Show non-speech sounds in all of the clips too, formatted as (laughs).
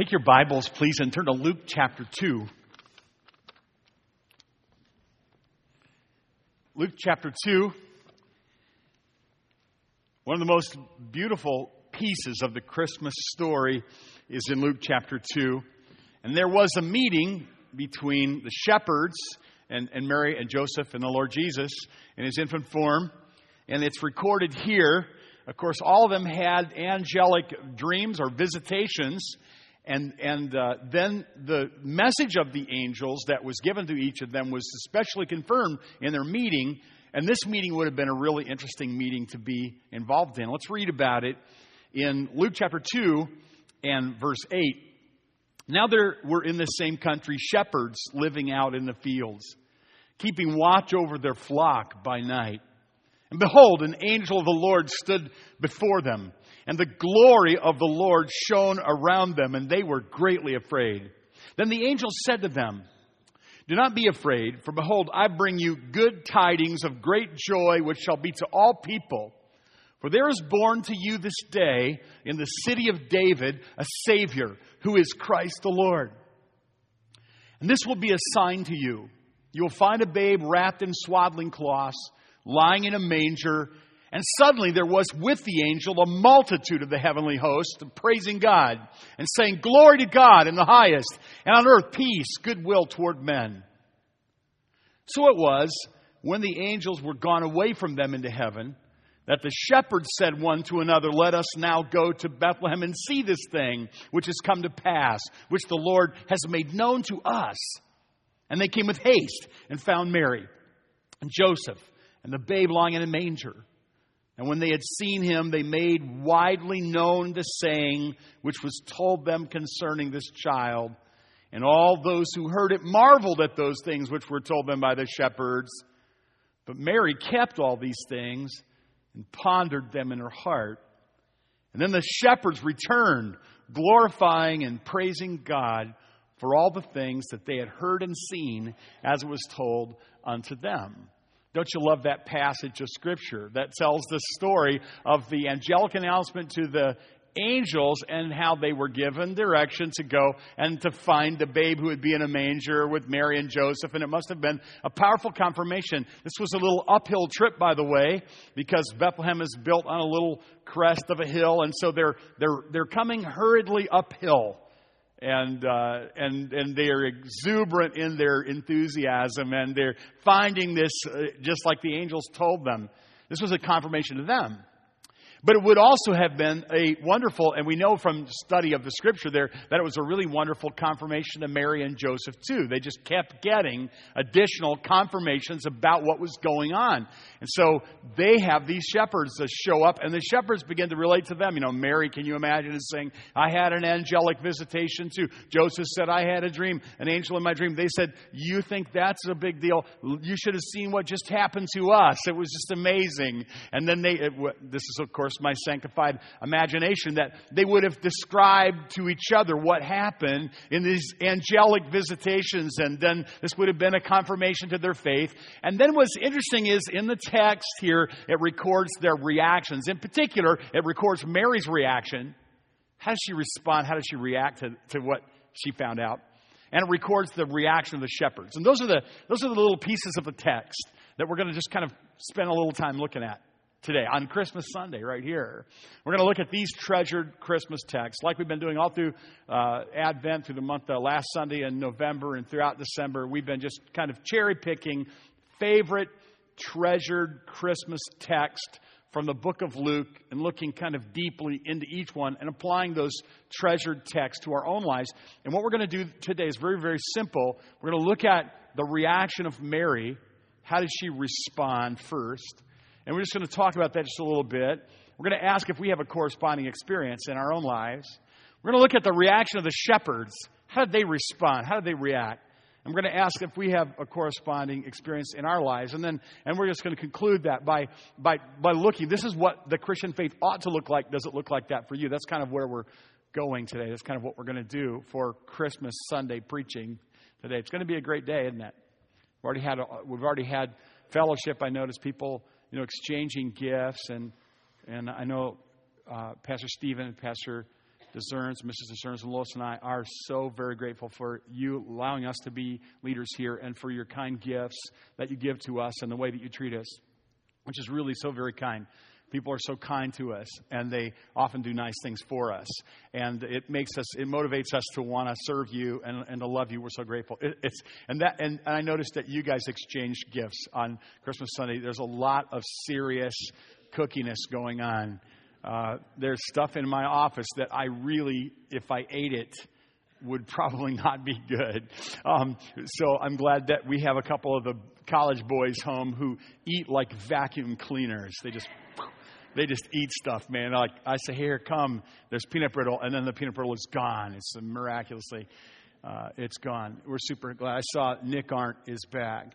Take your Bibles, please, and turn to Luke chapter 2. Luke chapter 2. One of the most beautiful pieces of the Christmas story is in Luke chapter 2. And there was a meeting between the shepherds and, and Mary and Joseph and the Lord Jesus in his infant form. And it's recorded here. Of course, all of them had angelic dreams or visitations and, and uh, then the message of the angels that was given to each of them was especially confirmed in their meeting. And this meeting would have been a really interesting meeting to be involved in. Let's read about it in Luke chapter 2 and verse 8. Now there were in the same country shepherds living out in the fields, keeping watch over their flock by night. And behold, an angel of the Lord stood before them and the glory of the Lord shone around them, and they were greatly afraid. Then the angel said to them, Do not be afraid, for behold, I bring you good tidings of great joy, which shall be to all people. For there is born to you this day in the city of David a Savior, who is Christ the Lord. And this will be a sign to you. You will find a babe wrapped in swaddling cloths, lying in a manger. And suddenly there was with the angel a multitude of the heavenly host praising God and saying, Glory to God in the highest, and on earth peace, goodwill toward men. So it was, when the angels were gone away from them into heaven, that the shepherds said one to another, Let us now go to Bethlehem and see this thing which has come to pass, which the Lord has made known to us. And they came with haste and found Mary and Joseph and the babe lying in a manger. And when they had seen him, they made widely known the saying which was told them concerning this child. And all those who heard it marveled at those things which were told them by the shepherds. But Mary kept all these things and pondered them in her heart. And then the shepherds returned, glorifying and praising God for all the things that they had heard and seen as it was told unto them. Don't you love that passage of Scripture that tells the story of the angelic announcement to the angels and how they were given direction to go and to find the babe who would be in a manger with Mary and Joseph. And it must have been a powerful confirmation. This was a little uphill trip, by the way, because Bethlehem is built on a little crest of a hill. And so they're, they're, they're coming hurriedly uphill and uh, and and they are exuberant in their enthusiasm, and they're finding this uh, just like the angels told them. This was a confirmation to them. But it would also have been a wonderful, and we know from study of the scripture there that it was a really wonderful confirmation to Mary and Joseph too. They just kept getting additional confirmations about what was going on. And so they have these shepherds that show up, and the shepherds begin to relate to them. You know, Mary, can you imagine, is saying, I had an angelic visitation too. Joseph said, I had a dream, an angel in my dream. They said, You think that's a big deal? You should have seen what just happened to us. It was just amazing. And then they, it, this is, of course, my sanctified imagination, that they would have described to each other what happened in these angelic visitations, and then this would have been a confirmation to their faith. And then what's interesting is in the text here, it records their reactions. In particular, it records Mary's reaction. How does she respond? How does she react to, to what she found out? And it records the reaction of the shepherds. And those are the, those are the little pieces of the text that we're going to just kind of spend a little time looking at today on Christmas Sunday, right here. We're going to look at these treasured Christmas texts, like we've been doing all through uh, Advent, through the month uh, last Sunday in November, and throughout December. We've been just kind of cherry picking favorite treasured Christmas text from the book of Luke and looking kind of deeply into each one and applying those treasured texts to our own lives. And what we're going to do today is very, very simple. We're going to look at the reaction of Mary. How did she respond first? And we're just going to talk about that just a little bit. We're going to ask if we have a corresponding experience in our own lives. We're going to look at the reaction of the shepherds. How did they respond? How did they react? And we're going to ask if we have a corresponding experience in our lives. And then and we're just going to conclude that by by by looking, this is what the Christian faith ought to look like. Does it look like that for you? That's kind of where we're going today. That's kind of what we're going to do for Christmas Sunday preaching today. It's going to be a great day, isn't it? We've already had we've already had fellowship. I noticed people you know, exchanging gifts. And, and I know uh, Pastor Stephen and Pastor Discerns, Mrs. Discerns, and Lois and I are so very grateful for you allowing us to be leaders here and for your kind gifts that you give to us and the way that you treat us, which is really so very kind. People are so kind to us, and they often do nice things for us. And it makes us, it motivates us to want to serve you and, and to love you. We're so grateful. It, it's, and, that, and, and I noticed that you guys exchanged gifts on Christmas Sunday. There's a lot of serious cookiness going on. Uh, there's stuff in my office that I really, if I ate it, would probably (laughs) not be good. Um, so I'm glad that we have a couple of the college boys home who eat like vacuum cleaners. They just they just eat stuff, man. Like I say, here, come. There's peanut brittle, and then the peanut brittle is gone. It's miraculously, uh, it's gone. We're super glad. I saw Nick Arndt is back.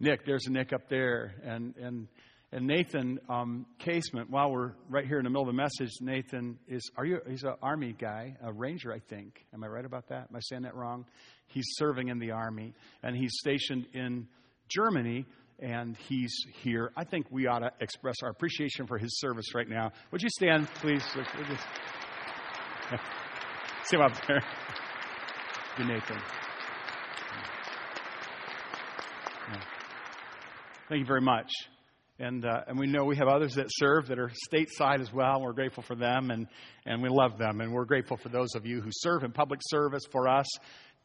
Nick, there's a Nick up there, and and and Nathan um, Casement. While we're right here in the middle of the message, Nathan is. Are you? He's an army guy, a ranger, I think. Am I right about that? Am I saying that wrong? He's serving in the army, and he's stationed in Germany and he's here. I think we ought to express our appreciation for his service right now. Would you stand, please? See him (laughs) up there. Good Nathan. Thank you very much. And, uh, and we know we have others that serve that are stateside as well. We're grateful for them and, and we love them. And we're grateful for those of you who serve in public service for us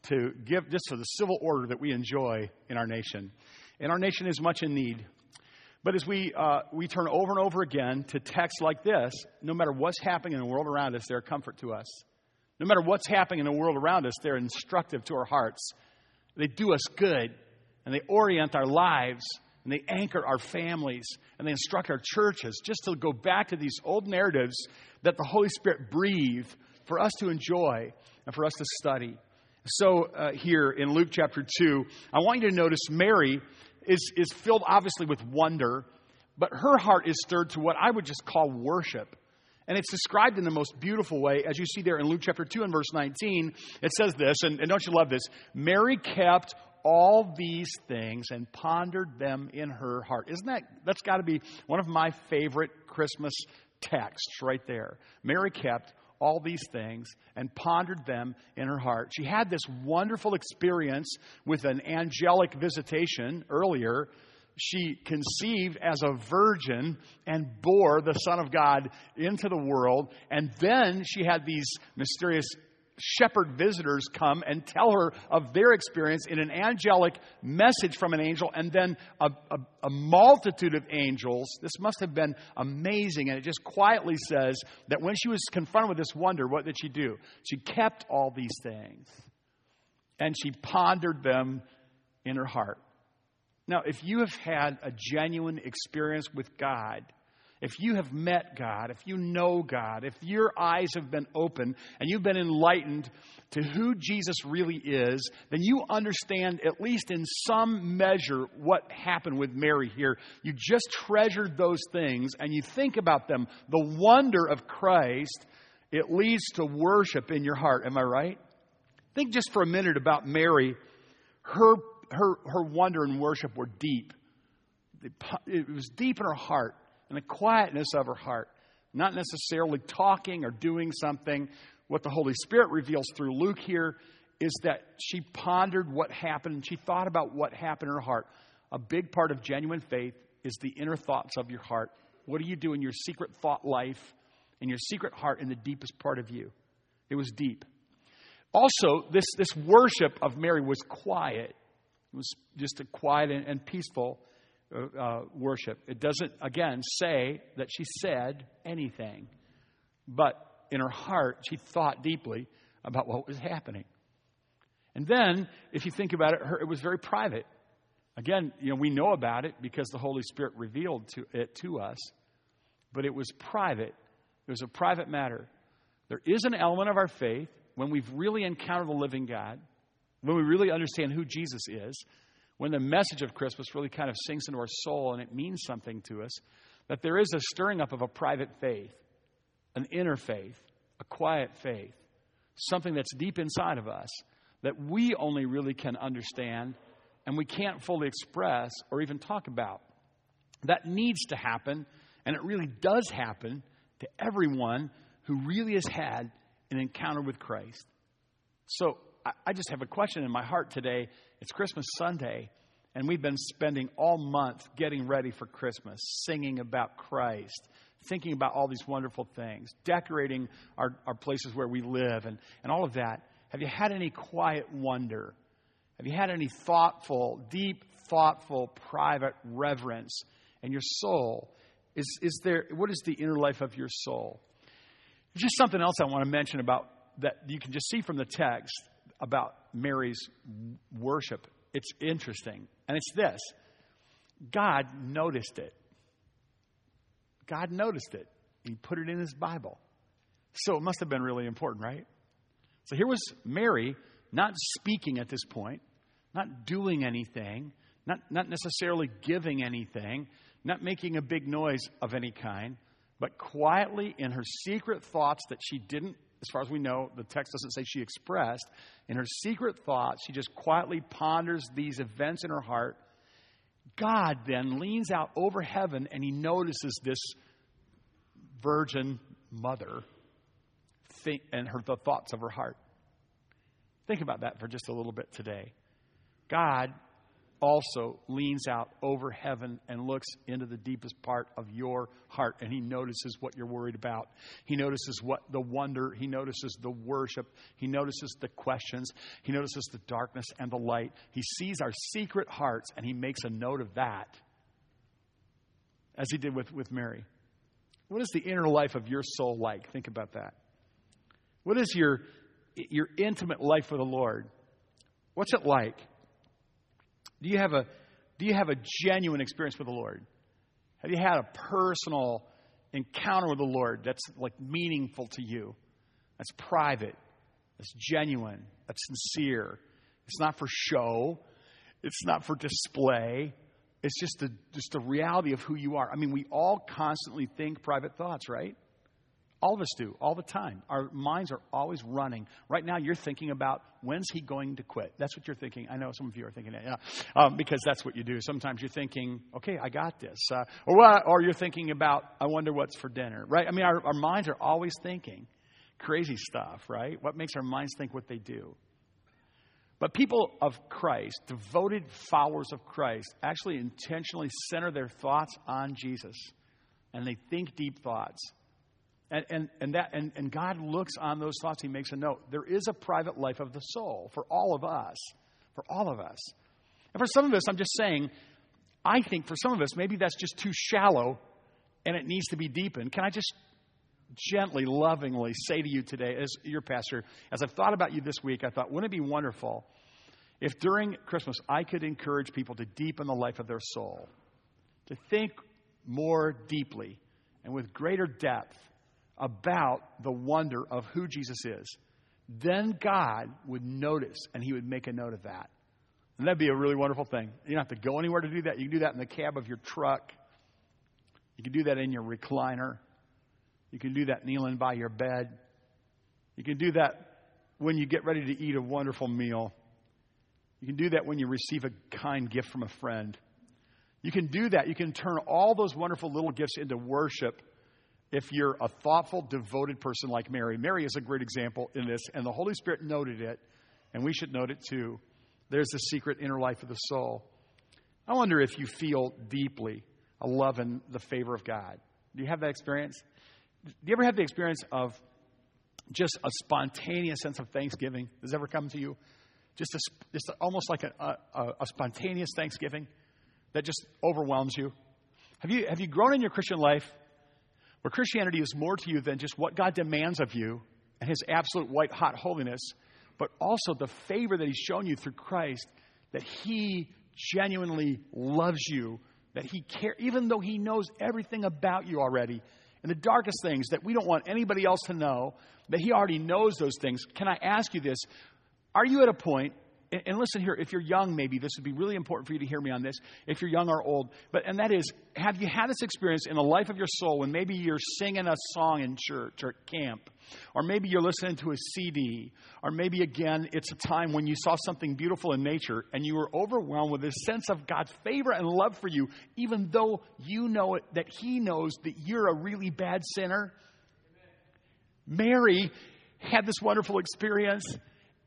to give just for the civil order that we enjoy in our nation and our nation is much in need. But as we, uh, we turn over and over again to texts like this, no matter what's happening in the world around us, they're a comfort to us. No matter what's happening in the world around us, they're instructive to our hearts. They do us good, and they orient our lives, and they anchor our families, and they instruct our churches just to go back to these old narratives that the Holy Spirit breathed for us to enjoy and for us to study. So, uh, here in Luke chapter 2, I want you to notice Mary is, is filled obviously with wonder, but her heart is stirred to what I would just call worship. And it's described in the most beautiful way, as you see there in Luke chapter 2 and verse 19. It says this, and, and don't you love this? Mary kept all these things and pondered them in her heart. Isn't that, that's got to be one of my favorite Christmas texts right there. Mary kept all these things and pondered them in her heart. She had this wonderful experience with an angelic visitation earlier. She conceived as a virgin and bore the Son of God into the world. And then she had these mysterious shepherd visitors come and tell her of their experience in an angelic message from an angel, and then a, a, a, multitude of angels. This must have been amazing. And it just quietly says that when she was confronted with this wonder, what did she do? She kept all these things and she pondered them in her heart. Now, if you have had a genuine experience with God, if you have met God, if you know God, if your eyes have been open and you've been enlightened to who Jesus really is, then you understand, at least in some measure, what happened with Mary here. You just treasured those things and you think about them. The wonder of Christ, it leads to worship in your heart. Am I right? Think just for a minute about Mary. Her, her, her wonder and worship were deep. It was deep in her heart and the quietness of her heart, not necessarily talking or doing something. What the Holy Spirit reveals through Luke here is that she pondered what happened and she thought about what happened in her heart. A big part of genuine faith is the inner thoughts of your heart. What do you do in your secret thought life, in your secret heart, in the deepest part of you? It was deep. Also, this, this worship of Mary was quiet. It was just a quiet and, and peaceful uh, worship. It doesn't, again, say that she said anything, but in her heart, she thought deeply about what was happening. And then, if you think about it, her, it was very private. Again, you know, we know about it because the Holy Spirit revealed to, it to us, but it was private. It was a private matter. There is an element of our faith when we've really encountered the living God, when we really understand who Jesus is, when the message of Christmas really kind of sinks into our soul and it means something to us, that there is a stirring up of a private faith, an inner faith, a quiet faith, something that's deep inside of us that we only really can understand and we can't fully express or even talk about. That needs to happen, and it really does happen to everyone who really has had an encounter with Christ. So I, just have a question in my heart today. It's Christmas Sunday, and we've been spending all month getting ready for Christmas, singing about Christ, thinking about all these wonderful things, decorating our, our places where we live, and, and all of that. Have you had any quiet wonder? Have you had any thoughtful, deep, thoughtful, private reverence in your soul? Is, is there, what is the inner life of your soul? Just something else I want to mention about that you can just see from the text about Mary's worship. It's interesting. And it's this God noticed it. God noticed it. He put it in his Bible. So it must have been really important, right? So here was Mary not speaking at this point, not doing anything, not, not necessarily giving anything, not making a big noise of any kind, but quietly in her secret thoughts that she didn't, as far as we know, the text doesn't say she expressed, in her secret thoughts, she just quietly ponders these events in her heart. God then leans out over heaven and he notices this virgin mother think, and her, the thoughts of her heart. Think about that for just a little bit today. God also leans out over heaven and looks into the deepest part of your heart and he notices what you're worried about. He notices what the wonder, he notices the worship, he notices the questions, he notices the darkness and the light. He sees our secret hearts and he makes a note of that. As he did with, with Mary. What is the inner life of your soul like? Think about that. What is your, your intimate life with the Lord? What's it like? Do you have a, do you have a genuine experience with the Lord? Have you had a personal encounter with the Lord that's like meaningful to you? That's private. That's genuine. That's sincere. It's not for show. It's not for display. It's just the, just the reality of who you are. I mean, we all constantly think private thoughts, right? All of us do, all the time. Our minds are always running. Right now, you're thinking about when's he going to quit. That's what you're thinking. I know some of you are thinking that, yeah, um, because that's what you do. Sometimes you're thinking, okay, I got this, uh, or? Or you're thinking about, I wonder what's for dinner, right? I mean, our, our minds are always thinking crazy stuff, right? What makes our minds think what they do? But people of Christ, devoted followers of Christ, actually intentionally center their thoughts on Jesus, and they think deep thoughts. And, and, and, that, and, and God looks on those thoughts. He makes a note. There is a private life of the soul for all of us. For all of us. And for some of us, I'm just saying, I think for some of us, maybe that's just too shallow and it needs to be deepened. Can I just gently, lovingly say to you today, as your pastor, as I've thought about you this week, I thought, wouldn't it be wonderful if during Christmas I could encourage people to deepen the life of their soul, to think more deeply and with greater depth about the wonder of who Jesus is, then God would notice and he would make a note of that. And that'd be a really wonderful thing. You don't have to go anywhere to do that. You can do that in the cab of your truck. You can do that in your recliner. You can do that kneeling by your bed. You can do that when you get ready to eat a wonderful meal. You can do that when you receive a kind gift from a friend. You can do that. You can turn all those wonderful little gifts into worship if you're a thoughtful, devoted person like Mary. Mary is a great example in this, and the Holy Spirit noted it, and we should note it too. There's the secret inner life of the soul. I wonder if you feel deeply a love and the favor of God. Do you have that experience? Do you ever have the experience of just a spontaneous sense of thanksgiving? Does ever come to you? Just, a, just almost like a, a, a spontaneous thanksgiving that just overwhelms you. Have you, have you grown in your Christian life where Christianity is more to you than just what God demands of you and his absolute white hot holiness, but also the favor that he's shown you through Christ, that he genuinely loves you, that he cares, even though he knows everything about you already, and the darkest things that we don't want anybody else to know, that he already knows those things. Can I ask you this? Are you at a point and listen here, if you're young, maybe this would be really important for you to hear me on this. If you're young or old, but and that is, have you had this experience in the life of your soul when maybe you're singing a song in church or camp, or maybe you're listening to a CD, or maybe again it's a time when you saw something beautiful in nature and you were overwhelmed with this sense of God's favor and love for you, even though you know it, that He knows that you're a really bad sinner. Mary had this wonderful experience.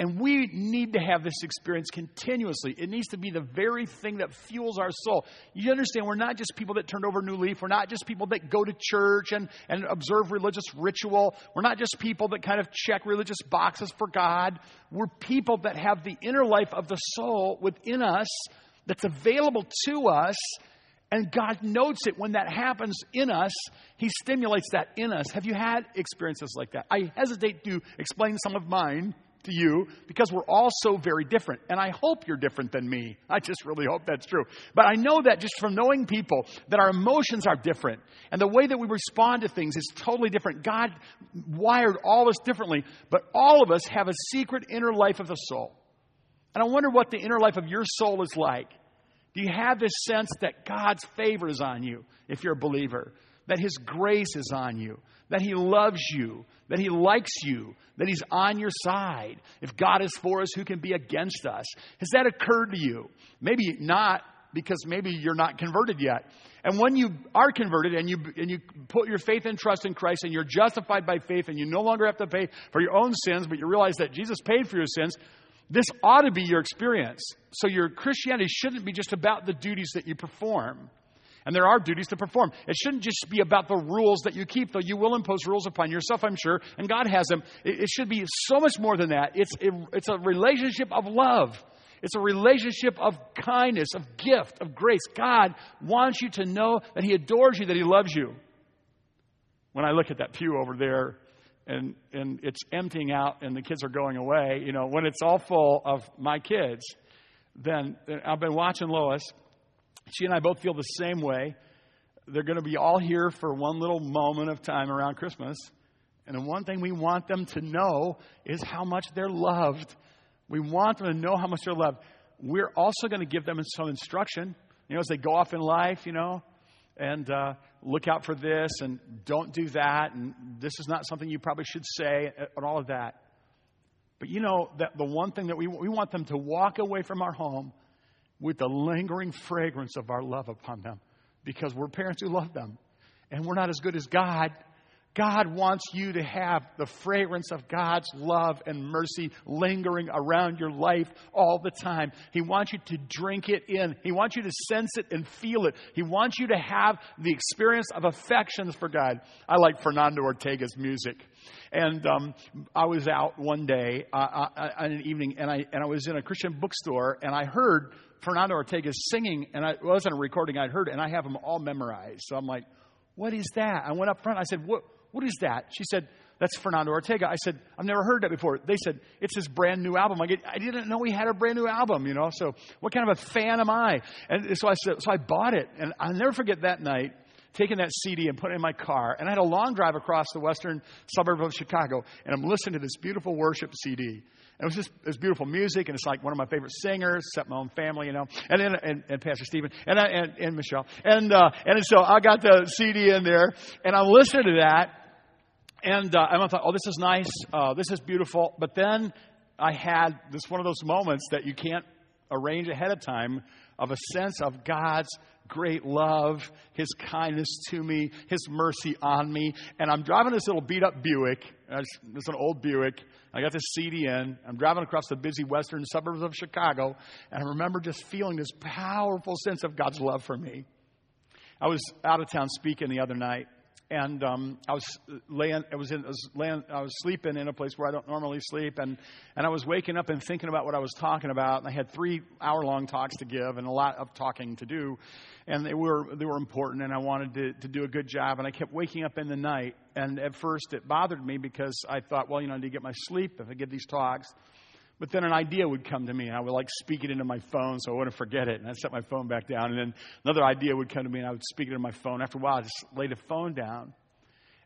And we need to have this experience continuously. It needs to be the very thing that fuels our soul. You understand, we're not just people that turned over a new leaf. We're not just people that go to church and, and observe religious ritual. We're not just people that kind of check religious boxes for God. We're people that have the inner life of the soul within us that's available to us. And God notes it when that happens in us. He stimulates that in us. Have you had experiences like that? I hesitate to explain some of mine to you because we're all so very different. And I hope you're different than me. I just really hope that's true. But I know that just from knowing people that our emotions are different and the way that we respond to things is totally different. God wired all of us differently, but all of us have a secret inner life of the soul. And I wonder what the inner life of your soul is like. Do you have this sense that God's favor is on you if you're a believer? That His grace is on you? That He loves you? That He likes you? That He's on your side? If God is for us, who can be against us? Has that occurred to you? Maybe not, because maybe you're not converted yet. And when you are converted and you, and you put your faith and trust in Christ and you're justified by faith and you no longer have to pay for your own sins, but you realize that Jesus paid for your sins, this ought to be your experience. So your Christianity shouldn't be just about the duties that you perform. And there are duties to perform. It shouldn't just be about the rules that you keep, though you will impose rules upon yourself, I'm sure, and God has them. It, should be so much more than that. It's, it, it's a relationship of love. It's a relationship of kindness, of gift, of grace. God wants you to know that He adores you, that He loves you. When I look at that pew over there, and, and it's emptying out and the kids are going away, you know, when it's all full of my kids, then I've been watching Lois. She and I both feel the same way. They're going to be all here for one little moment of time around Christmas. And the one thing we want them to know is how much they're loved. We want them to know how much they're loved. We're also going to give them some instruction, you know, as they go off in life, you know, and uh, look out for this and don't do that and this is not something you probably should say and all of that. But you know that the one thing that we we want them to walk away from our home with the lingering fragrance of our love upon them because we're parents who love them and we're not as good as God God wants you to have the fragrance of God's love and mercy lingering around your life all the time. He wants you to drink it in. He wants you to sense it and feel it. He wants you to have the experience of affections for God. I like Fernando Ortega's music. And um, I was out one day uh, uh, on an evening, and I, and I was in a Christian bookstore, and I heard Fernando Ortega singing, and I, it wasn't a recording I'd heard, and I have them all memorized. So I'm like, what is that? I went up front. I said, what? What is that? She said, That's Fernando Ortega. I said, I've never heard that before. They said, It's his brand new album. I, get, I didn't know he had a brand new album, you know, so what kind of a fan am I? And so I said, So I bought it. And I'll never forget that night taking that CD and putting it in my car. And I had a long drive across the western suburb of Chicago, and I'm listening to this beautiful worship CD. And it was just it was beautiful music, and it's like one of my favorite singers, except my own family, you know, and then and, and Pastor Stephen and I, and, and Michelle, and uh, and so I got the CD in there, and I'm listening to that, and uh, I thought, oh, this is nice. Uh, this is beautiful. But then I had this one of those moments that you can't arrange ahead of time of a sense of God's great love, His kindness to me, His mercy on me. And I'm driving this little beat up Buick. Uh, it's an old Buick. I got this CD in. I'm driving across the busy western suburbs of Chicago. And I remember just feeling this powerful sense of God's love for me. I was out of town speaking the other night and um, I was laying, I was in, I was laying, I was sleeping in a place where I don't normally sleep, and and I was waking up and thinking about what I was talking about. And I had three hour-long talks to give and a lot of talking to do, and they were they were important, and I wanted to to do a good job. And I kept waking up in the night, and at first it bothered me because I thought, well, you know, I need to get my sleep if I give these talks. But then an idea would come to me, and I would like speak it into my phone so I wouldn't forget it. And I'd set my phone back down, and then another idea would come to me, and I would speak it into my phone. After a while, I just lay the phone down,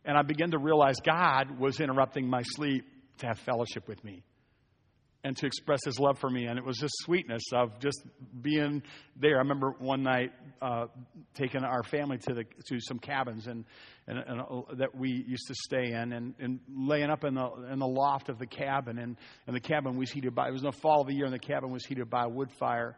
and I began to realize God was interrupting my sleep to have fellowship with me and to express his love for me. And it was just sweetness of just being there. I remember one night uh, taking our family to the to some cabins and, and, and uh, that we used to stay in, and, and laying up in the in the loft of the cabin, and, and the cabin was heated by. It was in the fall of the year, and the cabin was heated by a wood fire.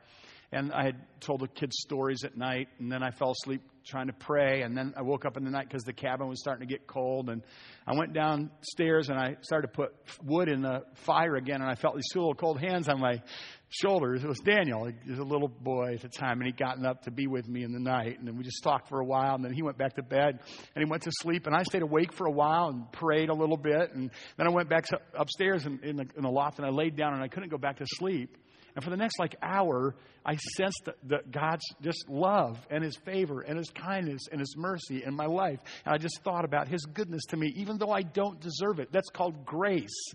And I had told the kids stories at night, and then I fell asleep trying to pray, and then I woke up in the night because the cabin was starting to get cold, and I went downstairs and I started to put wood in the fire again, and I felt these two little cold hands on my shoulders. It was Daniel. He was a little boy at the time, and he'd gotten up to be with me in the night, and then we just talked for a while, and then he went back to bed, and he went to sleep, and I stayed awake for a while and prayed a little bit, and then I went back upstairs in, in, the, in the loft, and I laid down, and I couldn't go back to sleep. And for the next like hour, I sensed that, that God's just love and His favor and His kindness and His mercy in my life. And I just thought about His goodness to me, even though I don't deserve it. That's called grace.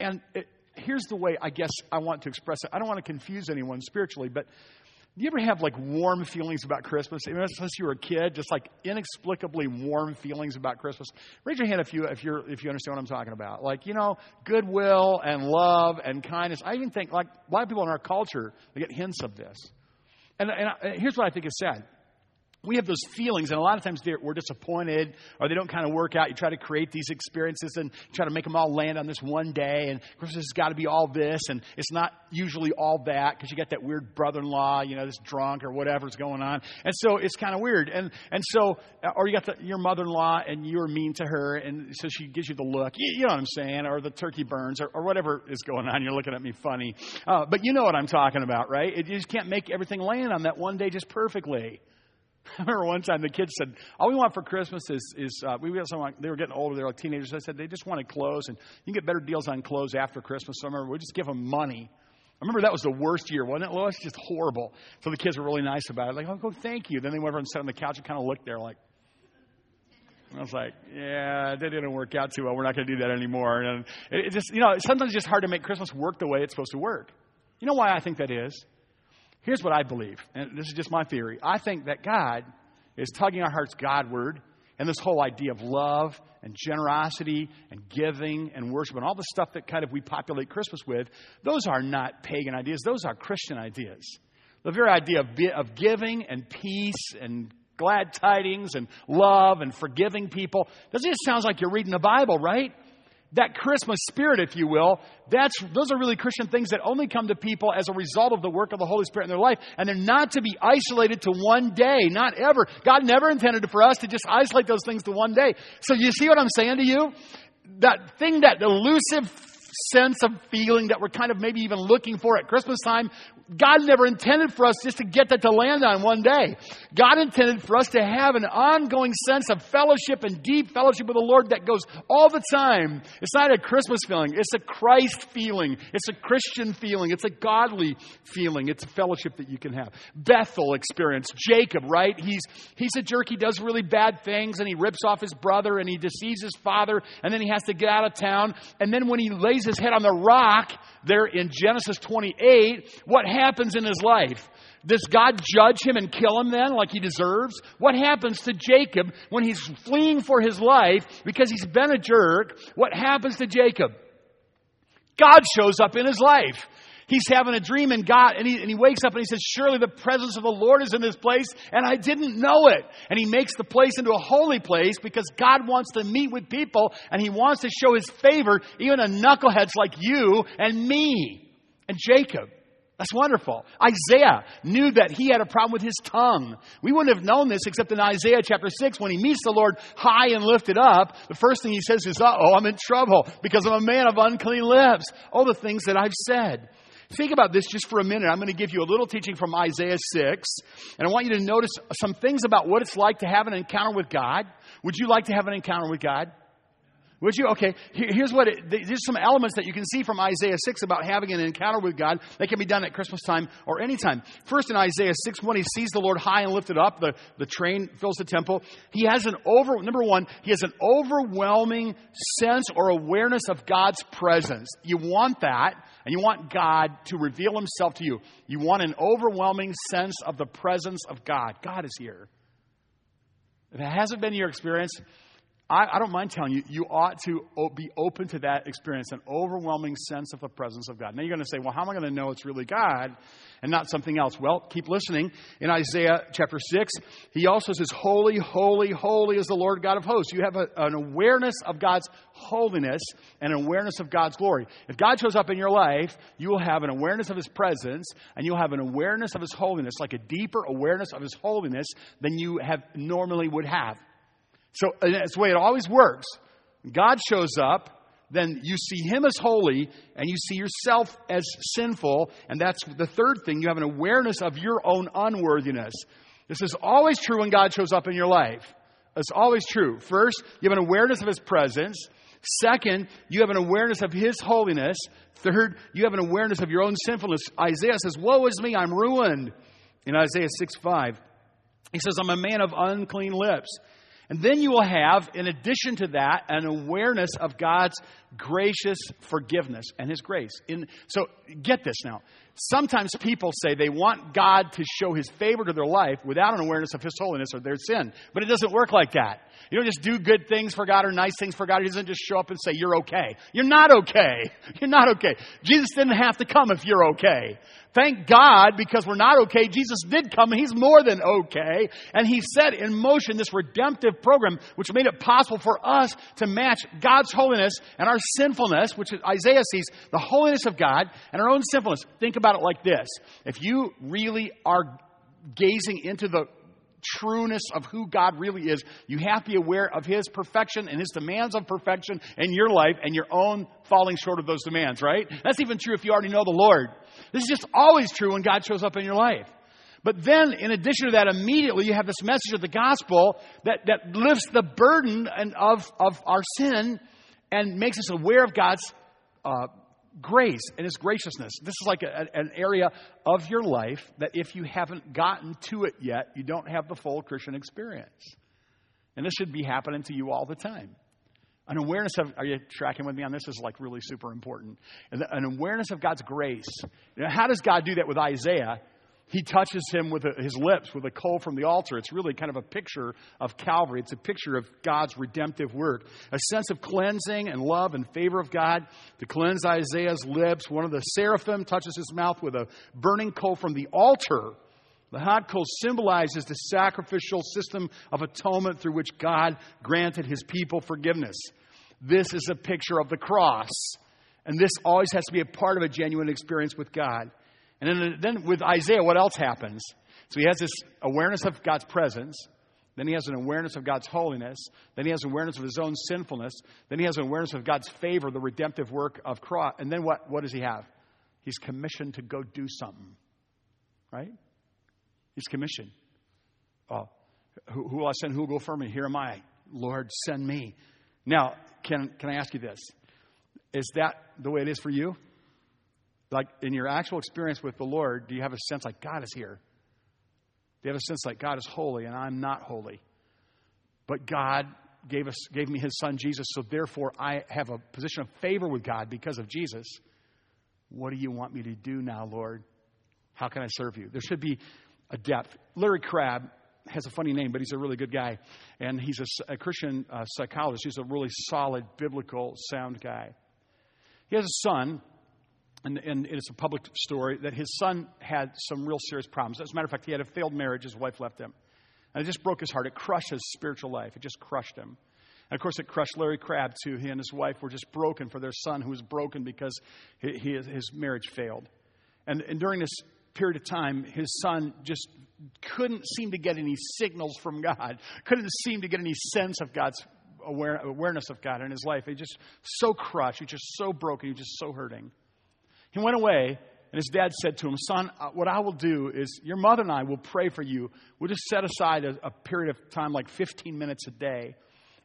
And it, here's the way I guess I want to express it. I don't want to confuse anyone spiritually, but do you ever have like warm feelings about Christmas? Even since you were a kid, just like inexplicably warm feelings about Christmas. Raise your hand if you if you're if you understand what I'm talking about. Like you know, goodwill and love and kindness. I even think like a lot of people in our culture they get hints of this. And, and here's what I think is sad we have those feelings, and a lot of times we're disappointed or they don't kind of work out. You try to create these experiences and try to make them all land on this one day, and of course, has got to be all this, and it's not usually all that because you got that weird brother in law, you know, this drunk or whatever's going on. And so it's kind of weird. And, and so, or you got the, your mother in law and you're mean to her, and so she gives you the look, you, you know what I'm saying, or the turkey burns or, or whatever is going on. You're looking at me funny. Uh, but you know what I'm talking about, right? It, you just can't make everything land on that one day just perfectly. (laughs) I remember one time the kids said, "All we want for Christmas is is uh, we got someone. They were getting older. They were like teenagers. I said they just wanted clothes, and you can get better deals on clothes after Christmas. So I remember we just give them money. I remember that was the worst year, wasn't it, Lois? Just horrible. So the kids were really nice about it. Like, oh, go, thank you. Then they went over and sat on the couch and kind of looked there, like. I was like, yeah, that didn't work out too well. We're not going to do that anymore. And it just, you know, sometimes it's just hard to make Christmas work the way it's supposed to work. You know why I think that is? Here's what I believe, and this is just my theory. I think that God is tugging our hearts Godward, and this whole idea of love and generosity and giving and worship and all the stuff that kind of we populate Christmas with, those are not pagan ideas. Those are Christian ideas. The very idea of, of giving and peace and glad tidings and love and forgiving people. Doesn't it sound like you're reading the Bible, right? That Christmas spirit, if you will, that's, those are really Christian things that only come to people as a result of the work of the Holy Spirit in their life. And they're not to be isolated to one day, not ever. God never intended for us to just isolate those things to one day. So you see what I'm saying to you? That thing, that elusive sense of feeling that we're kind of maybe even looking for at Christmas time, God never intended for us just to get that to land on one day. God intended for us to have an ongoing sense of fellowship and deep fellowship with the Lord that goes all the time. It's not a Christmas feeling, it's a Christ feeling. It's a Christian feeling. It's a godly feeling. It's a fellowship that you can have. Bethel experience. Jacob, right? He's, he's a jerk. He does really bad things and he rips off his brother and he deceives his father and then he has to get out of town. And then when he lays his head on the rock there in Genesis 28, what happens in his life? Does God judge him and kill him then like he deserves? What happens to Jacob when he's fleeing for his life because he's been a jerk? What happens to Jacob? God shows up in his life. He's having a dream and God, and he, and he wakes up and he says, Surely the presence of the Lord is in this place, and I didn't know it. And he makes the place into a holy place because God wants to meet with people and he wants to show his favor even to knuckleheads like you and me and Jacob. That's wonderful. Isaiah knew that he had a problem with his tongue. We wouldn't have known this except in Isaiah chapter 6 when he meets the Lord high and lifted up. The first thing he says is, uh oh, I'm in trouble because I'm a man of unclean lips. All the things that I've said. Think about this just for a minute. I'm going to give you a little teaching from Isaiah 6, and I want you to notice some things about what it's like to have an encounter with God. Would you like to have an encounter with God? Would you? Okay, here's what it, there's some elements that you can see from Isaiah 6 about having an encounter with God that can be done at Christmas time or anytime. First, in Isaiah 6 1, he sees the Lord high and lifted up. The, the train fills the temple. He has an over, number one, he has an overwhelming sense or awareness of God's presence. You want that, and you want God to reveal himself to you. You want an overwhelming sense of the presence of God. God is here. If it hasn't been your experience, I, I, don't mind telling you, you ought to be open to that experience, an overwhelming sense of the presence of God. Now you're going to say, well, how am I going to know it's really God and not something else? Well, keep listening. In Isaiah chapter 6, he also says, Holy, holy, holy is the Lord God of hosts. You have a, an awareness of God's holiness and an awareness of God's glory. If God shows up in your life, you will have an awareness of his presence and you'll have an awareness of his holiness, like a deeper awareness of his holiness than you have normally would have. So that's the way it always works. God shows up, then you see Him as holy, and you see yourself as sinful. And that's the third thing. You have an awareness of your own unworthiness. This is always true when God shows up in your life. It's always true. First, you have an awareness of His presence. Second, you have an awareness of His holiness. Third, you have an awareness of your own sinfulness. Isaiah says, Woe is me, I'm ruined. In Isaiah 6 5, he says, I'm a man of unclean lips. And then you will have, in addition to that, an awareness of God's gracious forgiveness and His grace. In, so get this now. Sometimes people say they want God to show His favor to their life without an awareness of His holiness or their sin. But it doesn't work like that. You don't just do good things for God or nice things for God. He doesn't just show up and say, You're okay. You're not okay. (laughs) You're not okay. Jesus didn't have to come if you're okay. Thank God, because we're not okay, Jesus did come and He's more than okay. And He set in motion this redemptive program, which made it possible for us to match God's holiness and our sinfulness, which Isaiah sees the holiness of God and our own sinfulness. Think about it like this. If you really are gazing into the trueness of who God really is, you have to be aware of His perfection and His demands of perfection in your life and your own falling short of those demands, right? That's even true if you already know the Lord. This is just always true when God shows up in your life. But then, in addition to that, immediately you have this message of the gospel that, that lifts the burden and of, of our sin and makes us aware of God's uh, grace and His graciousness. This is like a, an area of your life that if you haven't gotten to it yet, you don't have the full Christian experience. And this should be happening to you all the time. An awareness of, are you tracking with me on this? this is like really super important. An awareness of God's grace. Know, how does God do that with Isaiah? He touches him with his lips with a coal from the altar. It's really kind of a picture of Calvary. It's a picture of God's redemptive work. A sense of cleansing and love and favor of God to cleanse Isaiah's lips. One of the seraphim touches his mouth with a burning coal from the altar. The hot coal symbolizes the sacrificial system of atonement through which God granted his people forgiveness. This is a picture of the cross. And this always has to be a part of a genuine experience with God. And then, then with Isaiah, what else happens? So he has this awareness of God's presence. Then he has an awareness of God's holiness. Then he has an awareness of his own sinfulness. Then he has an awareness of God's favor, the redemptive work of cross. And then what, what does he have? He's commissioned to go do something. Right? He's commissioned. Oh, who, who will I send? Who will go for me? Here am I. Lord, send me. Now, can, can I ask you this? Is that the way it is for you? Like in your actual experience with the Lord, do you have a sense like God is here? Do you have a sense like God is holy and I'm not holy? But God gave us gave me his son Jesus, so therefore I have a position of favor with God because of Jesus. What do you want me to do now, Lord? How can I serve you? There should be a depth. Larry Crabb has a funny name, but he's a really good guy. And he's a, a Christian uh, psychologist. He's a really solid, biblical, sound guy. He has a son and, and, it's a public story, that his son had some real serious problems. As a matter of fact, he had a failed marriage. His wife left him. And it just broke his heart. It crushed his spiritual life. It just crushed him. And of course, it crushed Larry Crabb, too. He and his wife were just broken for their son, who was broken because he, he, his marriage failed. And, and during this period of time, his son just couldn't seem to get any signals from God, couldn't seem to get any sense of God's aware, awareness of God in his life. He just so crushed, he just so broken, he just so hurting. He went away, and his dad said to him, Son, uh, what I will do is your mother and I will pray for you. We'll just set aside a, a period of time, like 15 minutes a day.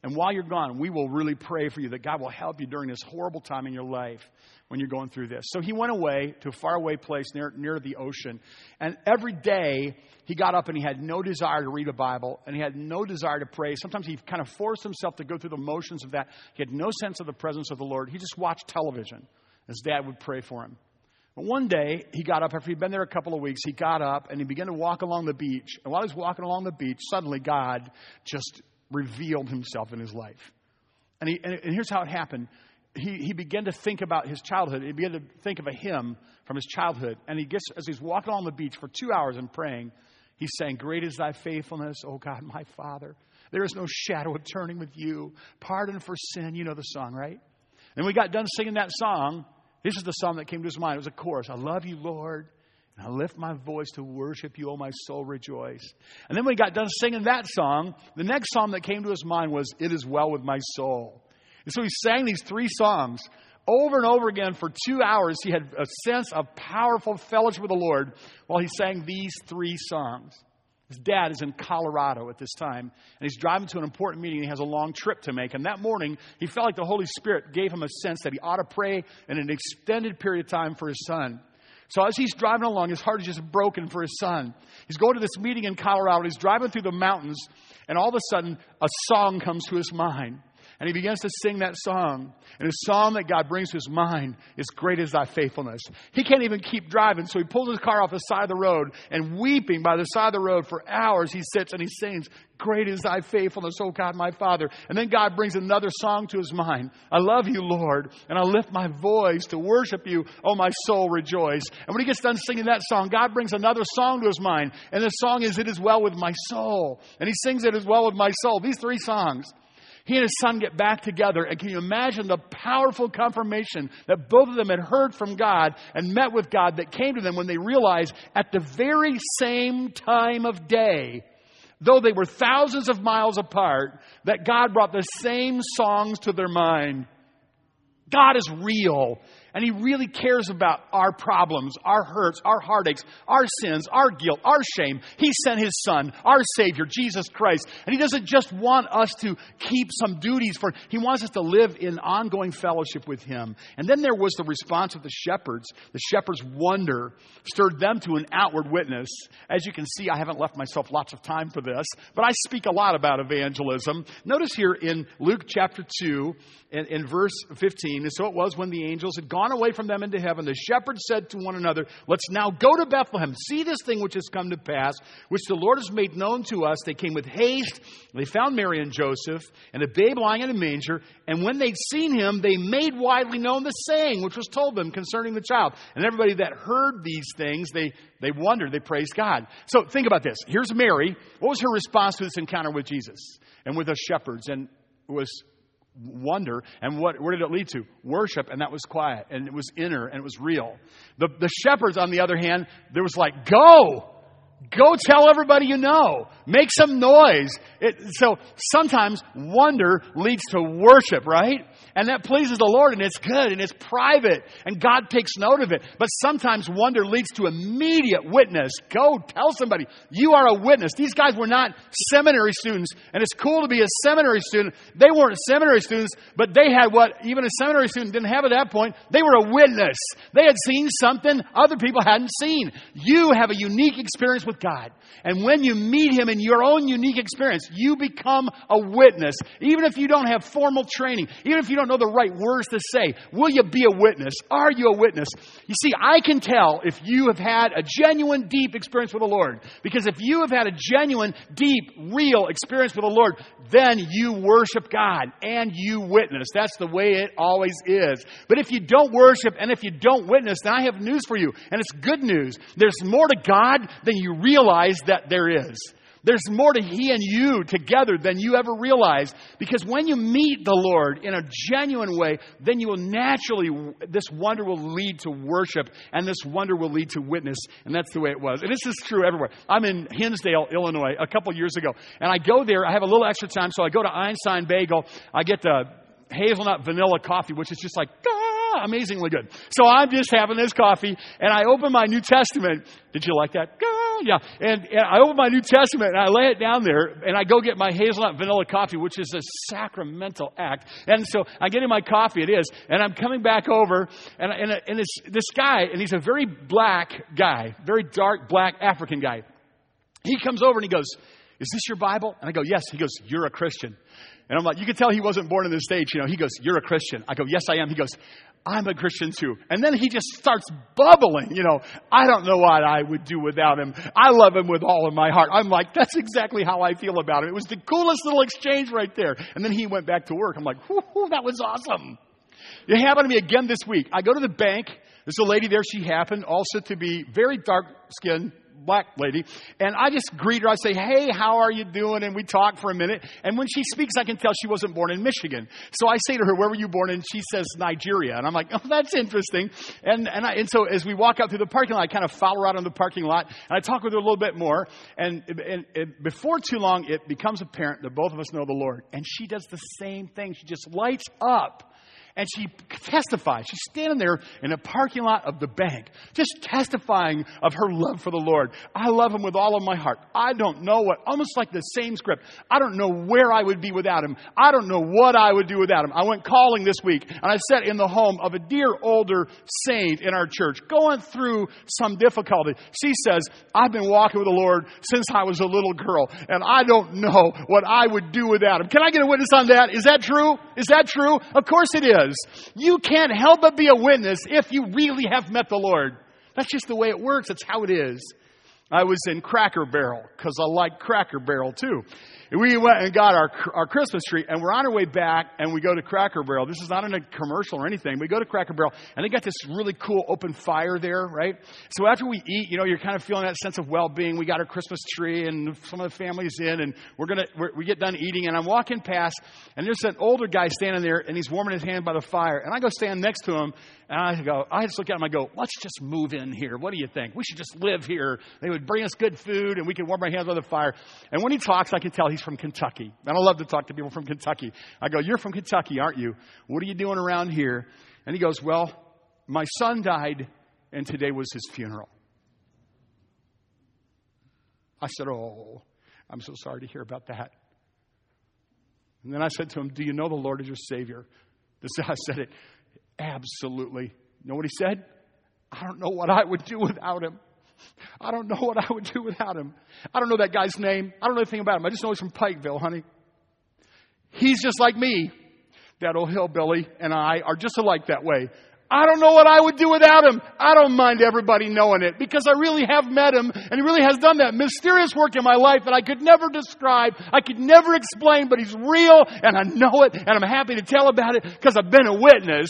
And while you're gone, we will really pray for you that God will help you during this horrible time in your life when you're going through this. So he went away to a faraway place near, near the ocean. And every day he got up and he had no desire to read a Bible and he had no desire to pray. Sometimes he kind of forced himself to go through the motions of that. He had no sense of the presence of the Lord. He just watched television. His dad would pray for him. But one day, he got up, after he'd been there a couple of weeks, he got up and he began to walk along the beach. And while he was walking along the beach, suddenly God just revealed himself in his life. And, he, and, and here's how it happened. He, he began to think about his childhood. He began to think of a hymn from his childhood. And he gets, as he's walking on the beach for two hours and praying, he's saying, Great is thy faithfulness, O God, my Father. There is no shadow of turning with you. Pardon for sin. You know the song, right? And we got done singing that song. This is the song that came to his mind. It was a chorus. I love you, Lord. And I lift my voice to worship you, oh my soul, rejoice. And then when we got done singing that song, the next song that came to his mind was, It is well with my soul. And so he sang these three songs over and over again for two hours. He had a sense of powerful fellowship with the Lord while he sang these three songs. His dad is in Colorado at this time, and he's driving to an important meeting. He has a long trip to make. And that morning, he felt like the Holy Spirit gave him a sense that he ought to pray in an extended period of time for his son. So as he's driving along, his heart is just broken for his son. He's going to this meeting in Colorado. He's driving through the mountains, and all of a sudden, a song comes to his mind. And he begins to sing that song. And his song that God brings to his mind is Great is Thy Faithfulness. He can't even keep driving, so he pulls his car off the side of the road and weeping by the side of the road for hours, he sits and he sings, Great is Thy faithfulness, O God, my Father. And then God brings another song to his mind. I love you, Lord, and I lift my voice to worship you, O my soul, rejoice. And when he gets done singing that song, God brings another song to his mind. And the song is, It is well with my soul. And he sings, It is well with my soul. These three songs. He and his son get back together, and can you imagine the powerful confirmation that both of them had heard from God and met with God that came to them when they realized at the very same time of day, though they were thousands of miles apart, that God brought the same songs to their mind. God is real. And He really cares about our problems, our hurts, our heartaches, our sins, our guilt, our shame. He sent His Son, our Savior, Jesus Christ. And He doesn't just want us to keep some duties for, He wants us to live in ongoing fellowship with Him. And then there was the response of the shepherds. The shepherds' wonder stirred them to an outward witness. As you can see, I haven't left myself lots of time for this, but I speak a lot about evangelism. Notice here in Luke chapter 2, in, in verse 15, and so it was when the angels had gone gone away from them into heaven, the shepherds said to one another, Let's now go to Bethlehem, see this thing which has come to pass, which the Lord has made known to us. They came with haste. They found Mary and Joseph and a babe lying in a manger. And when they'd seen him, they made widely known the saying which was told them concerning the child. And everybody that heard these things, they, they wondered, they praised God. So think about this. Here's Mary. What was her response to this encounter with Jesus and with the shepherds? And it was wonder. And what, where did it lead to? Worship, and that was quiet, and it was inner, and it was real. The, the shepherds, on the other hand, there was like, go! Go tell everybody you know. Make some noise. It, so sometimes wonder leads to worship, right? And that pleases the Lord and it's good and it's private and God takes note of it. But sometimes wonder leads to immediate witness. Go tell somebody you are a witness. These guys were not seminary students and it's cool to be a seminary student. They weren't seminary students, but they had what even a seminary student didn't have at that point. They were a witness. They had seen something other people hadn't seen. You have a unique experience with God. And when you meet Him in your own unique experience, you become a witness. Even if you don't have formal training, even if you don't know the right words to say, will you be a witness? Are you a witness? You see, I can tell if you have had a genuine, deep experience with the Lord. Because if you have had a genuine, deep, real experience with the Lord, then you worship God and you witness. That's the way it always is. But if you don't worship and if you don't witness, then I have news for you. And it's good news. There's more to God than you realize that there is. There's more to He and you together than you ever realize. Because when you meet the Lord in a genuine way, then you will naturally, this wonder will lead to worship, and this wonder will lead to witness. And that's the way it was. And this is true everywhere. I'm in Hinsdale, Illinois, a couple years ago, and I go there. I have a little extra time, so I go to Einstein Bagel. I get the hazelnut vanilla coffee, which is just like, amazingly good. So I'm just having this coffee, and I open my New Testament. Did you like that? Ah, yeah. And, and I open my New Testament and I lay it down there and I go get my hazelnut vanilla coffee, which is a sacramental act. And so I get in my coffee, it is, and I'm coming back over and, and, and it's this guy, and he's a very black guy, very dark black African guy. He comes over and he goes, Is this your Bible? And I go, Yes. He goes, You're a Christian. And I'm like, you can tell he wasn't born in this stage. You know, he goes, You're a Christian. I go, Yes, I am. He goes, I'm a Christian too. And then he just starts bubbling. You know, I don't know what I would do without him. I love him with all of my heart. I'm like, that's exactly how I feel about him. It was the coolest little exchange right there. And then he went back to work. I'm like, whoo, that was awesome. It happened to me again this week. I go to the bank. There's a lady there. She happened also to be very dark skinned, black lady. And I just greet her. I say, Hey, how are you doing? And we talk for a minute. And when she speaks, I can tell she wasn't born in Michigan. So I say to her, Where were you born? And she says, Nigeria. And I'm like, Oh, that's interesting. And, and, I, and so as we walk out through the parking lot, I kind of follow her out on the parking lot and I talk with her a little bit more. And, and, and before too long, it becomes apparent that both of us know the Lord. And she does the same thing. She just lights up and she testifies. She's standing there in a parking lot of the bank, just testifying of her love for the Lord. I love him with all of my heart. I don't know what, almost like the same script. I don't know where I would be without him. I don't know what I would do without him. I went calling this week and I sat in the home of a dear older saint in our church going through some difficulty. She says, I've been walking with the Lord since I was a little girl and I don't know what I would do without him. Can I get a witness on that? Is that true? Is that true? Of course it is. You can't help but be a witness if you really have met the Lord. That's just the way it works. That's how it is. I was in Cracker Barrel because I like Cracker Barrel too. We went and got our, our Christmas tree, and we're on our way back, and we go to Cracker Barrel. This is not in a commercial or anything. We go to Cracker Barrel, and they got this really cool open fire there, right? So after we eat, you know, you're kind of feeling that sense of well-being. We got our Christmas tree, and some of the family's in, and we're gonna we're, we get done eating, and I'm walking past, and there's an older guy standing there, and he's warming his hand by the fire, and I go stand next to him, and I go, I just look at him, I go, let's just move in here. What do you think? We should just live here. They would bring us good food, and we could warm our hands by the fire. And when he talks, I can tell he's from Kentucky. And I love to talk to people from Kentucky. I go, You're from Kentucky, aren't you? What are you doing around here? And he goes, Well, my son died, and today was his funeral. I said, Oh, I'm so sorry to hear about that. And then I said to him, Do you know the Lord is your Savior? This (laughs) I said it. Absolutely. You know what he said? I don't know what I would do without him. I don't know (laughs) what I would do without him. I don't know that guy's name. I don't know anything about him. I just know he's from Pikeville, honey. He's just like me. That old hillbilly and I are just alike that way. I don't know what I would do without him. I don't mind everybody knowing it because I really have met him and he really has done that mysterious work in my life that I could never describe. I could never explain, but he's real and I know it and I'm happy to tell about it because I've been a witness.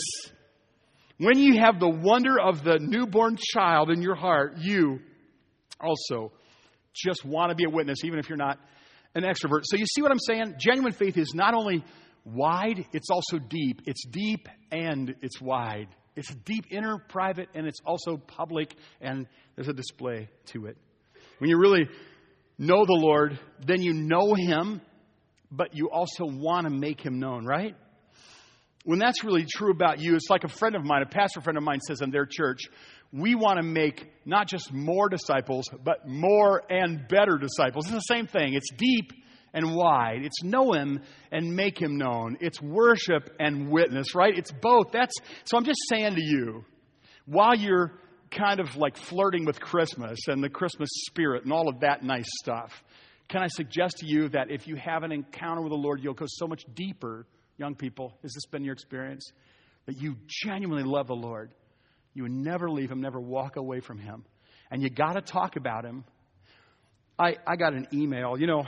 When you have the wonder of the newborn child in your heart, you also just want to be a witness, even if you're not an extrovert. So, you see what I'm saying? Genuine faith is not only wide, it's also deep. It's deep and it's wide. It's deep, inner, private, and it's also public, and there's a display to it. When you really know the Lord, then you know Him, but you also want to make Him known, right? When that's really true about you, it's like a friend of mine, a pastor friend of mine says in their church, we want to make not just more disciples, but more and better disciples. It's the same thing. It's deep and wide. It's know him and make him known. It's worship and witness, right? It's both. That's so I'm just saying to you, while you're kind of like flirting with Christmas and the Christmas spirit and all of that nice stuff, can I suggest to you that if you have an encounter with the Lord, you'll go so much deeper Young people, has this been your experience? That you genuinely love the Lord. You would never leave Him, never walk away from Him. And you got to talk about Him. I, I got an email. You know,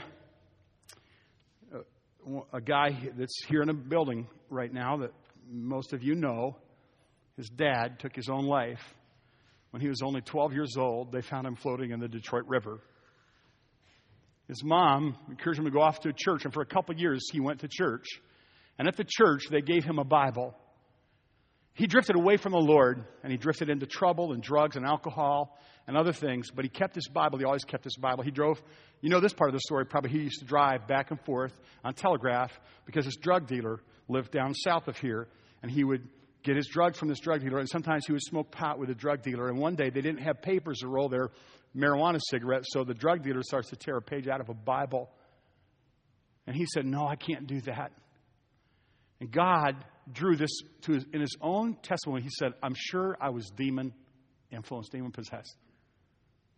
a, a guy that's here in a building right now that most of you know, his dad took his own life. When he was only 12 years old, they found him floating in the Detroit River. His mom encouraged him to go off to a church, and for a couple years, he went to church. And at the church, they gave him a Bible. He drifted away from the Lord and he drifted into trouble and drugs and alcohol and other things, but he kept his Bible. He always kept his Bible. He drove, you know this part of the story, probably he used to drive back and forth on Telegraph because his drug dealer lived down south of here and he would get his drugs from this drug dealer and sometimes he would smoke pot with a drug dealer and one day they didn't have papers to roll their marijuana cigarettes so the drug dealer starts to tear a page out of a Bible and he said, No, I can't do that. And God drew this to his, in his own testimony. He said, I'm sure I was demon influenced, demon possessed.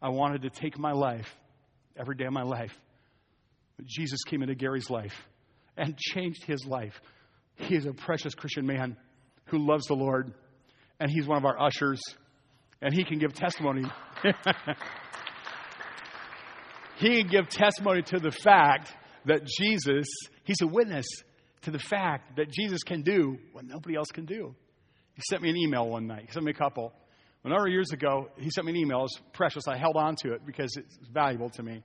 I wanted to take my life every day of my life. But Jesus came into Gary's life. and changed his life. He is a precious Christian man who loves the Lord, and he's one of our ushers, and he can give testimony. (laughs) he can give testimony to the fact that Jesus, he's a witness to the fact that Jesus can do what nobody else can do. He sent me an email one night. He sent me a couple. A number of years ago, he sent me an email. It was precious. I held on to it because it's valuable to me.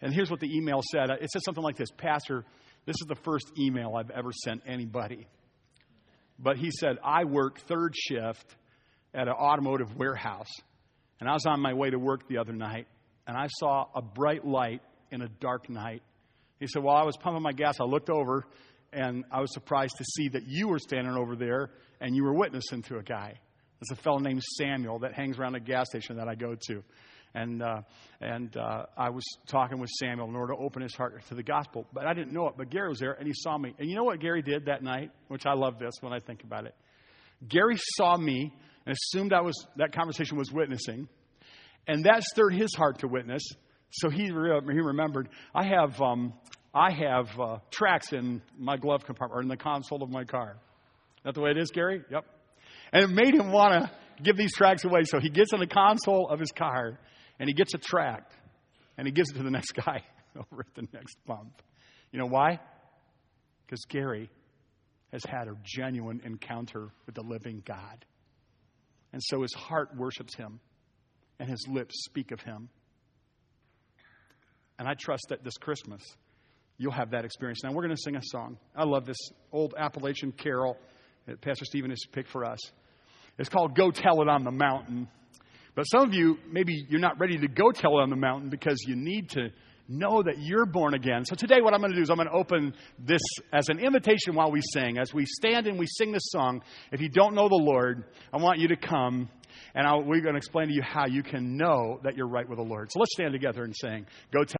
And here's what the email said it said something like this Pastor, this is the first email I've ever sent anybody. But he said, I work third shift at an automotive warehouse. And I was on my way to work the other night, and I saw a bright light in a dark night. He said, While I was pumping my gas, I looked over, and I was surprised to see that you were standing over there and you were witnessing to a guy. There's a fellow named Samuel that hangs around a gas station that I go to. And, uh, and uh, I was talking with Samuel in order to open his heart to the gospel. But I didn't know it. But Gary was there and he saw me. And you know what Gary did that night? Which I love this when I think about it. Gary saw me and assumed I was, that conversation was witnessing. And that stirred his heart to witness. So he, re- he remembered, I have, um, I have uh, tracts in my glove compartment or in the console of my car. That the way it is, Gary? Yep. And it made him want to give these tracts away. So he gets in the console of his car and he gets a tract and he gives it to the next (laughs) guy over at the next bump. You know why? Because Gary has had a genuine encounter with the living God. And so his heart worships him and his lips speak of him. And I trust that this Christmas you'll have that experience. Now we're going to sing a song. I love this old Appalachian carol that Pastor Stephen has picked for us. It's called Go Tell It on the Mountain. But some of you, maybe you're not ready to go tell it on the mountain because you need to know that you're born again. So today, what I'm going to do is I'm going to open this as an invitation while we sing. As we stand and we sing this song, if you don't know the Lord, I want you to come and I'll, we're going to explain to you how you can know that you're right with the Lord. So let's stand together and sing, Go Tell